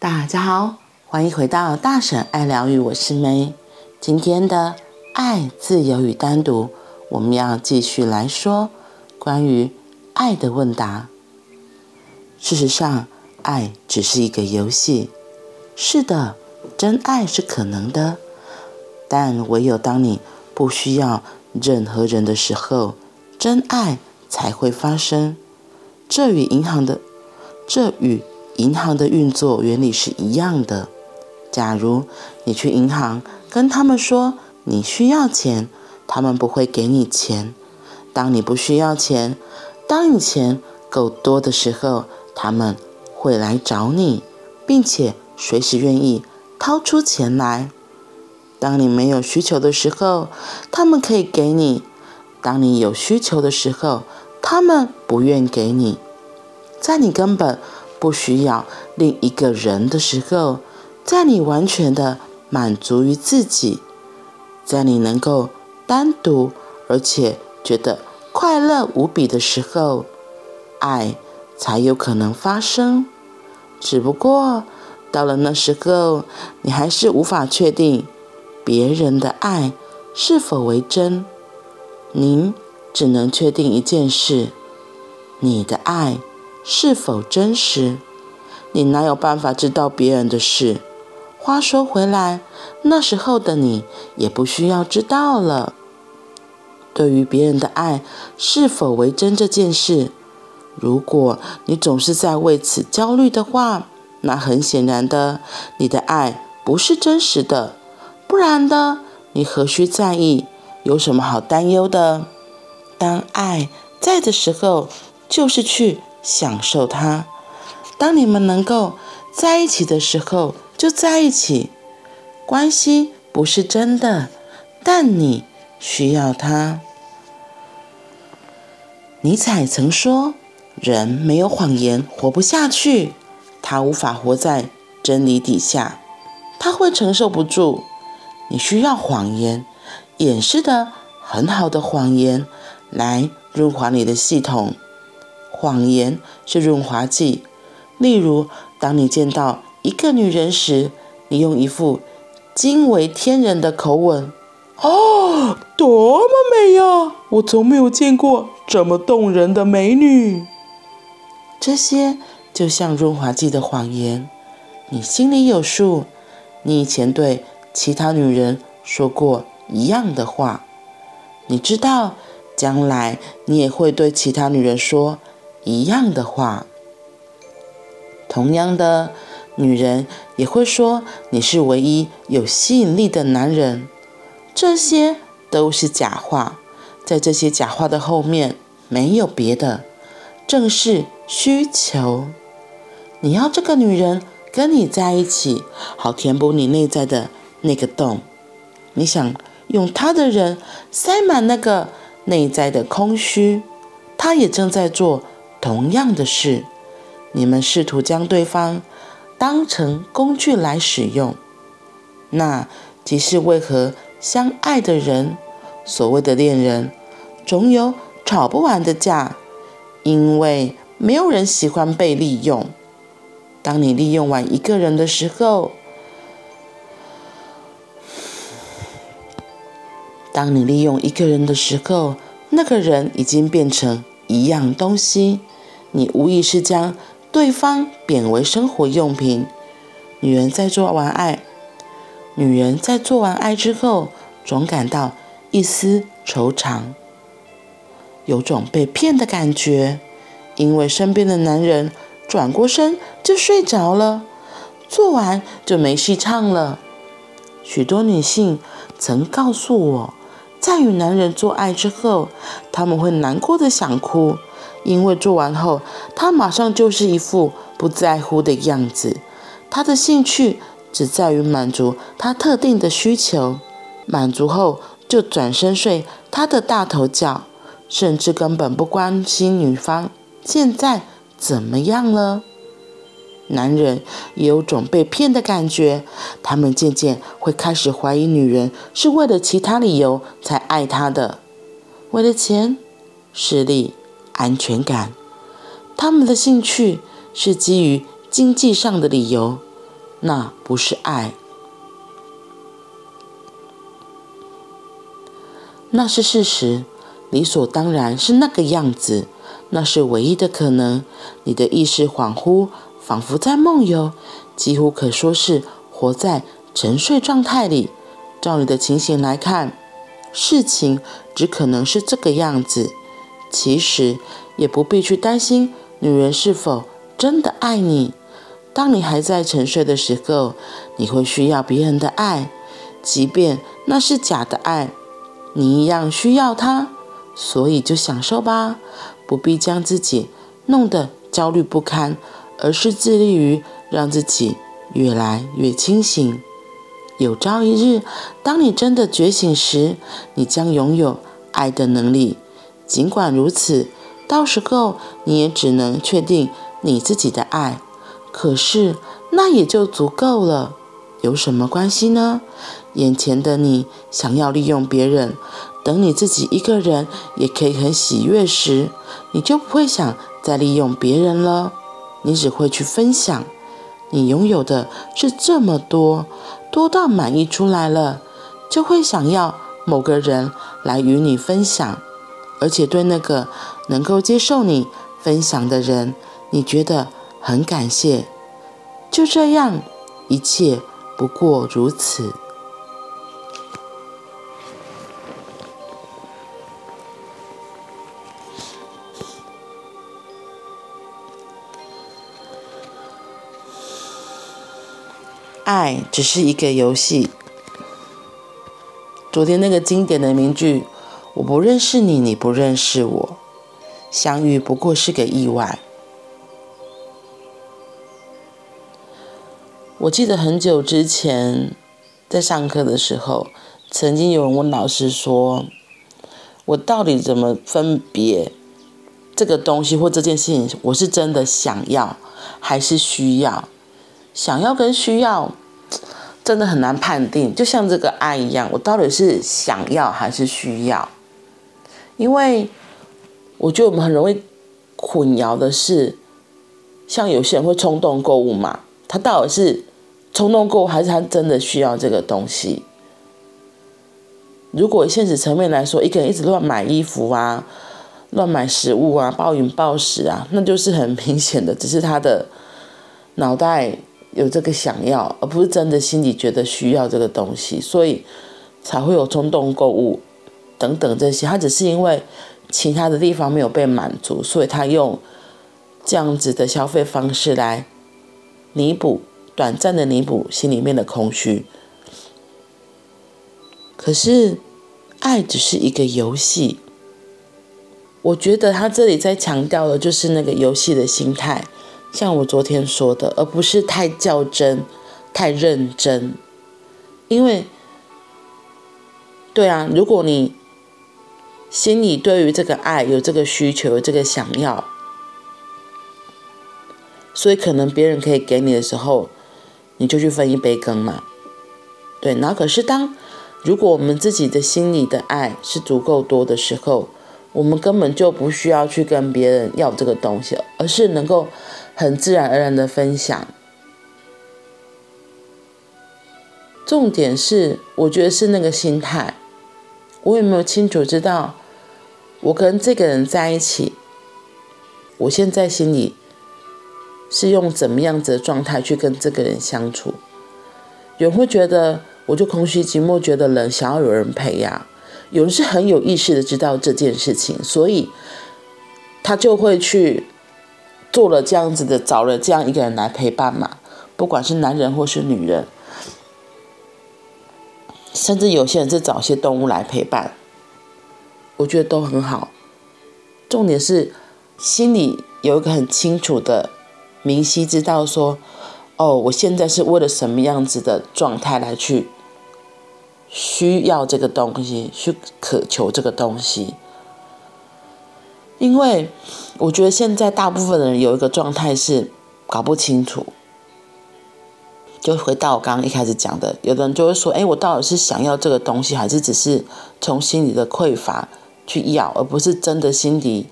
大家好，欢迎回到大婶爱疗愈，我是梅。今天的爱、自由与单独，我们要继续来说关于爱的问答。事实上，爱只是一个游戏。是的，真爱是可能的，但唯有当你不需要任何人的时候，真爱才会发生。这与银行的，这与。银行的运作原理是一样的。假如你去银行跟他们说你需要钱，他们不会给你钱。当你不需要钱，当你钱够多的时候，他们会来找你，并且随时愿意掏出钱来。当你没有需求的时候，他们可以给你；当你有需求的时候，他们不愿给你。在你根本不需要另一个人的时候，在你完全的满足于自己，在你能够单独而且觉得快乐无比的时候，爱才有可能发生。只不过到了那时候，你还是无法确定别人的爱是否为真。您只能确定一件事：你的爱。是否真实？你哪有办法知道别人的事？话说回来，那时候的你也不需要知道了。对于别人的爱是否为真这件事，如果你总是在为此焦虑的话，那很显然的，你的爱不是真实的。不然的，你何须在意？有什么好担忧的？当爱在的时候，就是去。享受它。当你们能够在一起的时候，就在一起。关系不是真的，但你需要它。尼采曾说：“人没有谎言活不下去，他无法活在真理底下，他会承受不住。你需要谎言，掩饰的很好的谎言，来润滑你的系统。”谎言是润滑剂。例如，当你见到一个女人时，你用一副惊为天人的口吻：“哦，多么美呀！我从没有见过这么动人的美女。”这些就像润滑剂的谎言。你心里有数。你以前对其他女人说过一样的话，你知道将来你也会对其他女人说。一样的话，同样的，女人也会说你是唯一有吸引力的男人。这些都是假话，在这些假话的后面没有别的，正是需求。你要这个女人跟你在一起，好填补你内在的那个洞。你想用她的人塞满那个内在的空虚，她也正在做。同样的事，你们试图将对方当成工具来使用，那即是为何相爱的人，所谓的恋人，总有吵不完的架，因为没有人喜欢被利用。当你利用完一个人的时候，当你利用一个人的时候，那个人已经变成一样东西。你无疑是将对方贬为生活用品。女人在做完爱，女人在做完爱之后，总感到一丝惆怅，有种被骗的感觉，因为身边的男人转过身就睡着了，做完就没戏唱了。许多女性曾告诉我，在与男人做爱之后，他们会难过的想哭。因为做完后，他马上就是一副不在乎的样子。他的兴趣只在于满足他特定的需求，满足后就转身睡他的大头觉，甚至根本不关心女方现在怎么样了。男人也有种被骗的感觉，他们渐渐会开始怀疑女人是为了其他理由才爱他的，为了钱、势力。安全感，他们的兴趣是基于经济上的理由，那不是爱，那是事实，理所当然是那个样子，那是唯一的可能。你的意识恍惚，仿佛在梦游，几乎可说是活在沉睡状态里。照你的情形来看，事情只可能是这个样子。其实也不必去担心女人是否真的爱你。当你还在沉睡的时候，你会需要别人的爱，即便那是假的爱，你一样需要它。所以就享受吧，不必将自己弄得焦虑不堪，而是致力于让自己越来越清醒。有朝一日，当你真的觉醒时，你将拥有爱的能力。尽管如此，到时候你也只能确定你自己的爱。可是，那也就足够了。有什么关系呢？眼前的你想要利用别人，等你自己一个人也可以很喜悦时，你就不会想再利用别人了。你只会去分享。你拥有的是这么多，多到满意出来了，就会想要某个人来与你分享，而且对那个能够接受你分享的人，你觉得很感谢，就这样，一切不过如此。爱只是一个游戏。昨天那个经典的名句：“我不认识你，你不认识我，相遇不过是个意外。”我记得很久之前在上课的时候，曾经有人问老师说：“我到底怎么分别这个东西或这件事情？我是真的想要还是需要？想要跟需要真的很难判定。就像这个爱一样，我到底是想要还是需要？因为我觉得我们很容易混淆的是，像有些人会冲动购物嘛，他到底是？冲动购物还是他真的需要这个东西？如果现实层面来说，一个人一直乱买衣服啊、乱买食物啊、暴饮暴食啊，那就是很明显的，只是他的脑袋有这个想要，而不是真的心里觉得需要这个东西，所以才会有冲动购物等等这些。他只是因为其他的地方没有被满足，所以他用这样子的消费方式来弥补。短暂的弥补心里面的空虚，可是爱只是一个游戏。我觉得他这里在强调的就是那个游戏的心态，像我昨天说的，而不是太较真、太认真。因为，对啊，如果你心里对于这个爱有这个需求、有这个想要，所以可能别人可以给你的时候。你就去分一杯羹嘛，对。然后可是当如果我们自己的心里的爱是足够多的时候，我们根本就不需要去跟别人要这个东西，而是能够很自然而然的分享。重点是，我觉得是那个心态。我有没有清楚知道，我跟这个人在一起，我现在心里。是用怎么样子的状态去跟这个人相处？有人会觉得我就空虚寂寞，觉得冷，想要有人陪呀。有人是很有意识的知道这件事情，所以他就会去做了这样子的，找了这样一个人来陪伴嘛。不管是男人或是女人，甚至有些人是找些动物来陪伴，我觉得都很好。重点是心里有一个很清楚的。明晰知道说，哦，我现在是为了什么样子的状态来去需要这个东西，去渴求这个东西。因为我觉得现在大部分的人有一个状态是搞不清楚。就回到我刚刚一开始讲的，有的人就会说，哎，我到底是想要这个东西，还是只是从心里的匮乏去要，而不是真的心底。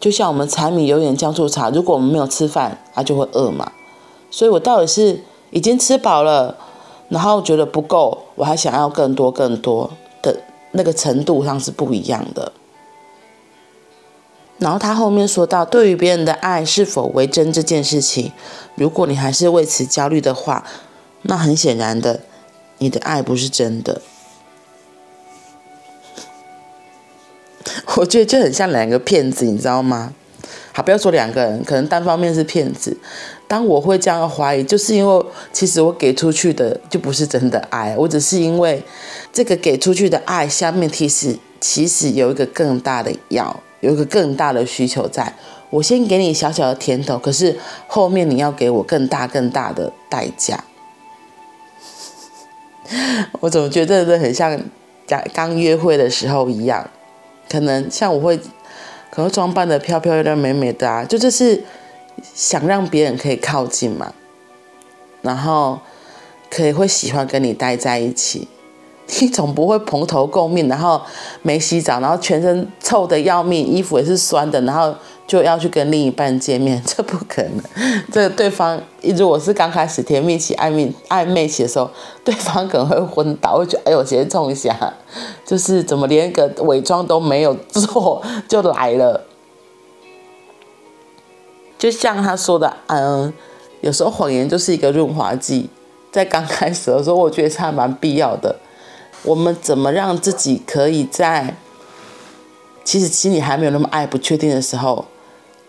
就像我们柴米油盐酱醋茶，如果我们没有吃饭，他就会饿嘛。所以我到底是已经吃饱了，然后觉得不够，我还想要更多更多的那个程度上是不一样的。然后他后面说到，对于别人的爱是否为真这件事情，如果你还是为此焦虑的话，那很显然的，你的爱不是真的。我觉得就很像两个骗子，你知道吗？好，不要说两个人，可能单方面是骗子。当我会这样怀疑，就是因为其实我给出去的就不是真的爱，我只是因为这个给出去的爱下面其实其实有一个更大的要。有一个更大的需求在，我先给你小小的甜头，可是后面你要给我更大更大的代价。我怎么觉得这很像刚刚约会的时候一样？可能像我会，可能装扮的漂漂亮亮、美美的啊，就这是想让别人可以靠近嘛，然后可以会喜欢跟你待在一起。你总不会蓬头垢面，然后没洗澡，然后全身臭的要命，衣服也是酸的，然后就要去跟另一半见面，这不可能。这对方如果是刚开始甜蜜期、暧昧暧昧期的时候，对方可能会昏倒，会觉得哎呦，先冲一下，就是怎么连个伪装都没有做就来了。就像他说的，嗯，有时候谎言就是一个润滑剂，在刚开始的时候，我觉得是还蛮必要的。我们怎么让自己可以在其实心里还没有那么爱、不确定的时候，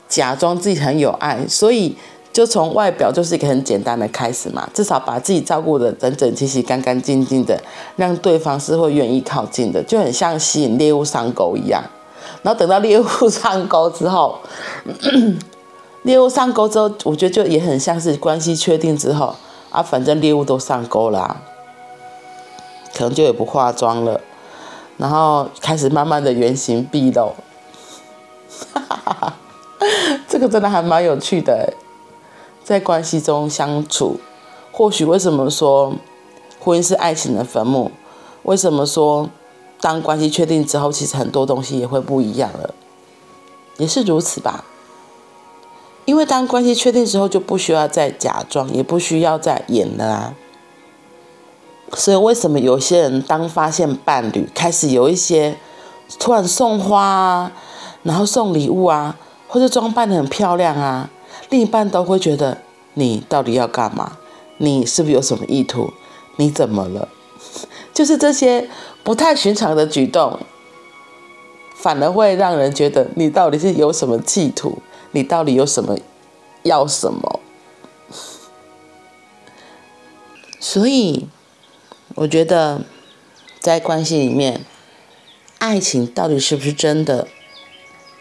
假装自己很有爱？所以就从外表就是一个很简单的开始嘛，至少把自己照顾得整整齐齐、干干净净的，让对方是会愿意靠近的，就很像吸引猎物上钩一样。然后等到猎物上钩之后，猎物上钩之后，我觉得就也很像是关系确定之后啊，反正猎物都上钩了啊。可能就也不化妆了，然后开始慢慢的原形毕露，这个真的还蛮有趣的，在关系中相处，或许为什么说婚姻是爱情的坟墓？为什么说当关系确定之后，其实很多东西也会不一样了？也是如此吧，因为当关系确定之后，就不需要再假装，也不需要再演了啊。所以，为什么有些人当发现伴侣开始有一些突然送花啊，然后送礼物啊，或者装扮的很漂亮啊，另一半都会觉得你到底要干嘛？你是不是有什么意图？你怎么了？就是这些不太寻常的举动，反而会让人觉得你到底是有什么企图？你到底有什么要什么？所以。我觉得，在关系里面，爱情到底是不是真的？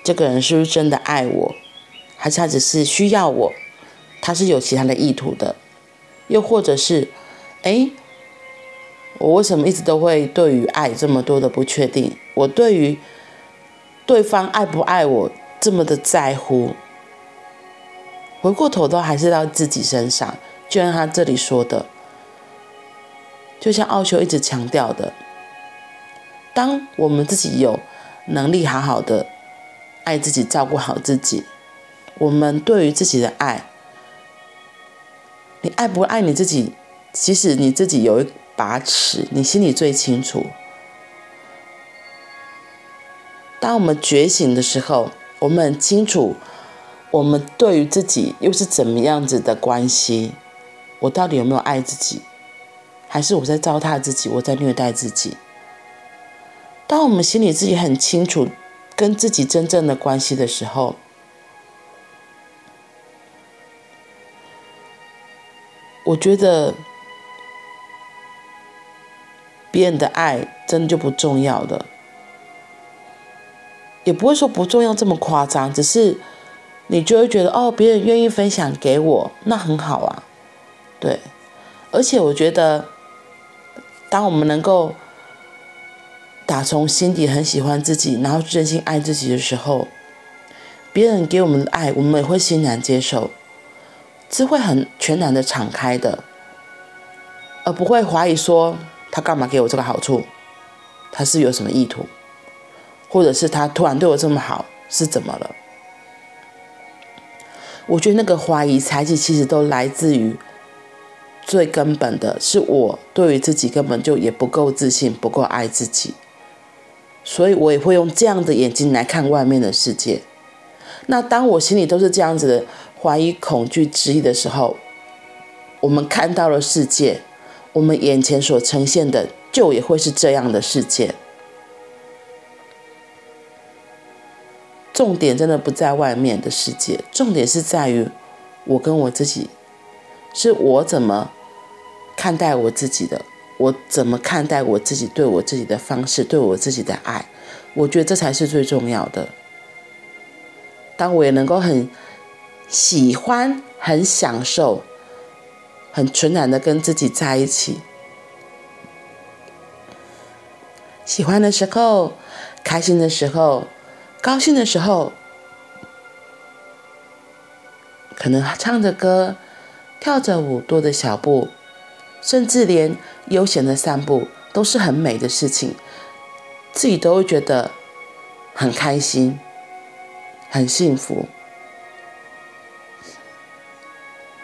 这个人是不是真的爱我，还是他只是需要我？他是有其他的意图的？又或者是，哎，我为什么一直都会对于爱这么多的不确定？我对于对方爱不爱我这么的在乎？回过头都还是到自己身上，就像他这里说的。就像奥修一直强调的，当我们自己有能力好好的爱自己、照顾好自己，我们对于自己的爱，你爱不爱你自己，其实你自己有一把尺，你心里最清楚。当我们觉醒的时候，我们很清楚，我们对于自己又是怎么样子的关系，我到底有没有爱自己？还是我在糟蹋自己，我在虐待自己。当我们心里自己很清楚跟自己真正的关系的时候，我觉得别人的爱真的就不重要了，也不会说不重要这么夸张，只是你就会觉得哦，别人愿意分享给我，那很好啊，对，而且我觉得。当我们能够打从心底很喜欢自己，然后真心爱自己的时候，别人给我们的爱，我们也会欣然接受，是会很全然的敞开的，而不会怀疑说他干嘛给我这个好处，他是有什么意图，或者是他突然对我这么好是怎么了？我觉得那个怀疑、猜忌，其实都来自于最根本的是我对于自己根本就也不够自信，不够爱自己，所以我也会用这样的眼睛来看外面的世界。那当我心里都是这样子的怀疑、恐惧、质疑的时候，我们看到了世界，我们眼前所呈现的就也会是这样的世界。重点真的不在外面的世界，重点是在于我跟我自己，是我怎么看待我自己的，我怎么看待我自己，对我自己的方式，对我自己的爱，我觉得这才是最重要的。当我也能够很喜欢、很享受、很纯然的跟自己在一起，喜欢的时候，开心的时候。高兴的时候，可能唱着歌，跳着舞，跺着小步，甚至连悠闲的散步都是很美的事情，自己都会觉得很开心，很幸福。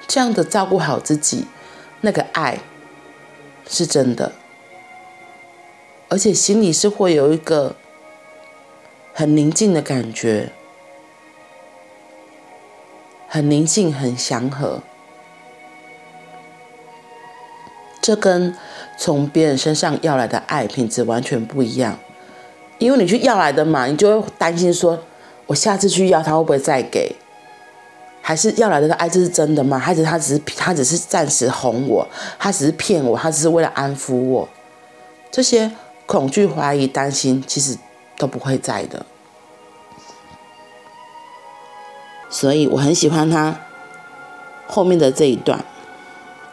这样的照顾好自己，那个爱是真的，而且心里是会有一个。很宁静的感觉，很宁静，很祥和。这跟从别人身上要来的爱品质完全不一样，因为你去要来的嘛，你就会担心说，我下次去要他会不会再给？还是要来的爱这是真的吗？还是他只是他只是暂时哄我，他只是骗我，他只是为了安抚我？这些恐惧、怀疑、担心，其实。都不会在的，所以我很喜欢他后面的这一段，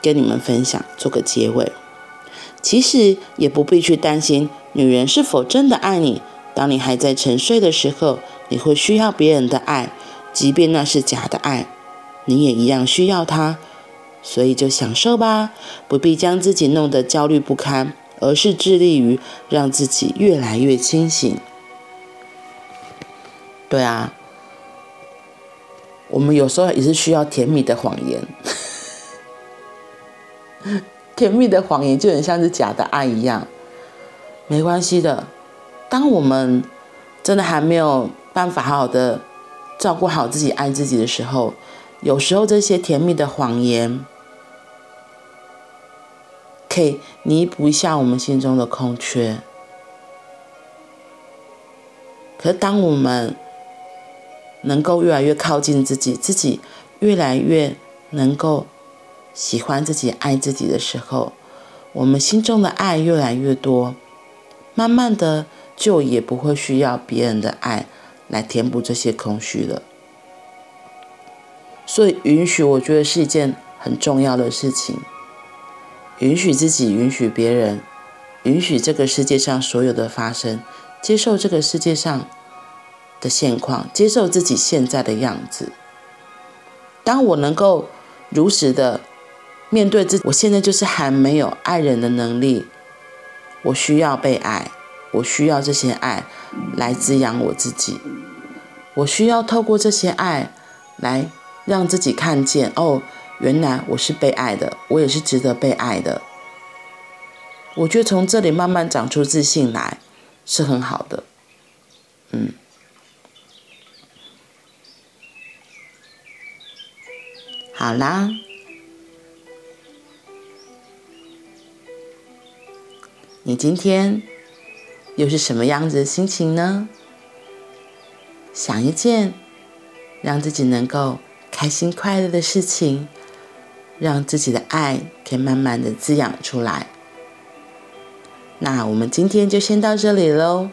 跟你们分享，做个结尾。其实也不必去担心女人是否真的爱你。当你还在沉睡的时候，你会需要别人的爱，即便那是假的爱，你也一样需要他。所以就享受吧，不必将自己弄得焦虑不堪，而是致力于让自己越来越清醒。对啊，我们有时候也是需要甜蜜的谎言，甜蜜的谎言就很像是假的爱一样，没关系的。当我们真的还没有办法好好的照顾好自己、爱自己的时候，有时候这些甜蜜的谎言可以弥补一下我们心中的空缺。可是当我们能够越来越靠近自己，自己越来越能够喜欢自己、爱自己的时候，我们心中的爱越来越多，慢慢的就也不会需要别人的爱来填补这些空虚了。所以，允许我觉得是一件很重要的事情。允许自己，允许别人，允许这个世界上所有的发生，接受这个世界上的现况，接受自己现在的样子。当我能够如实的面对自己，我现在就是还没有爱人的能力，我需要被爱，我需要这些爱来滋养我自己，我需要透过这些爱来让自己看见，哦，原来我是被爱的，我也是值得被爱的。我觉得从这里慢慢长出自信来是很好的，嗯。好啦，你今天又是什么样子的心情呢？想一件让自己能够开心快乐的事情，让自己的爱可以慢慢的滋养出来。那我们今天就先到这里喽，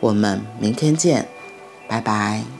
我们明天见，拜拜。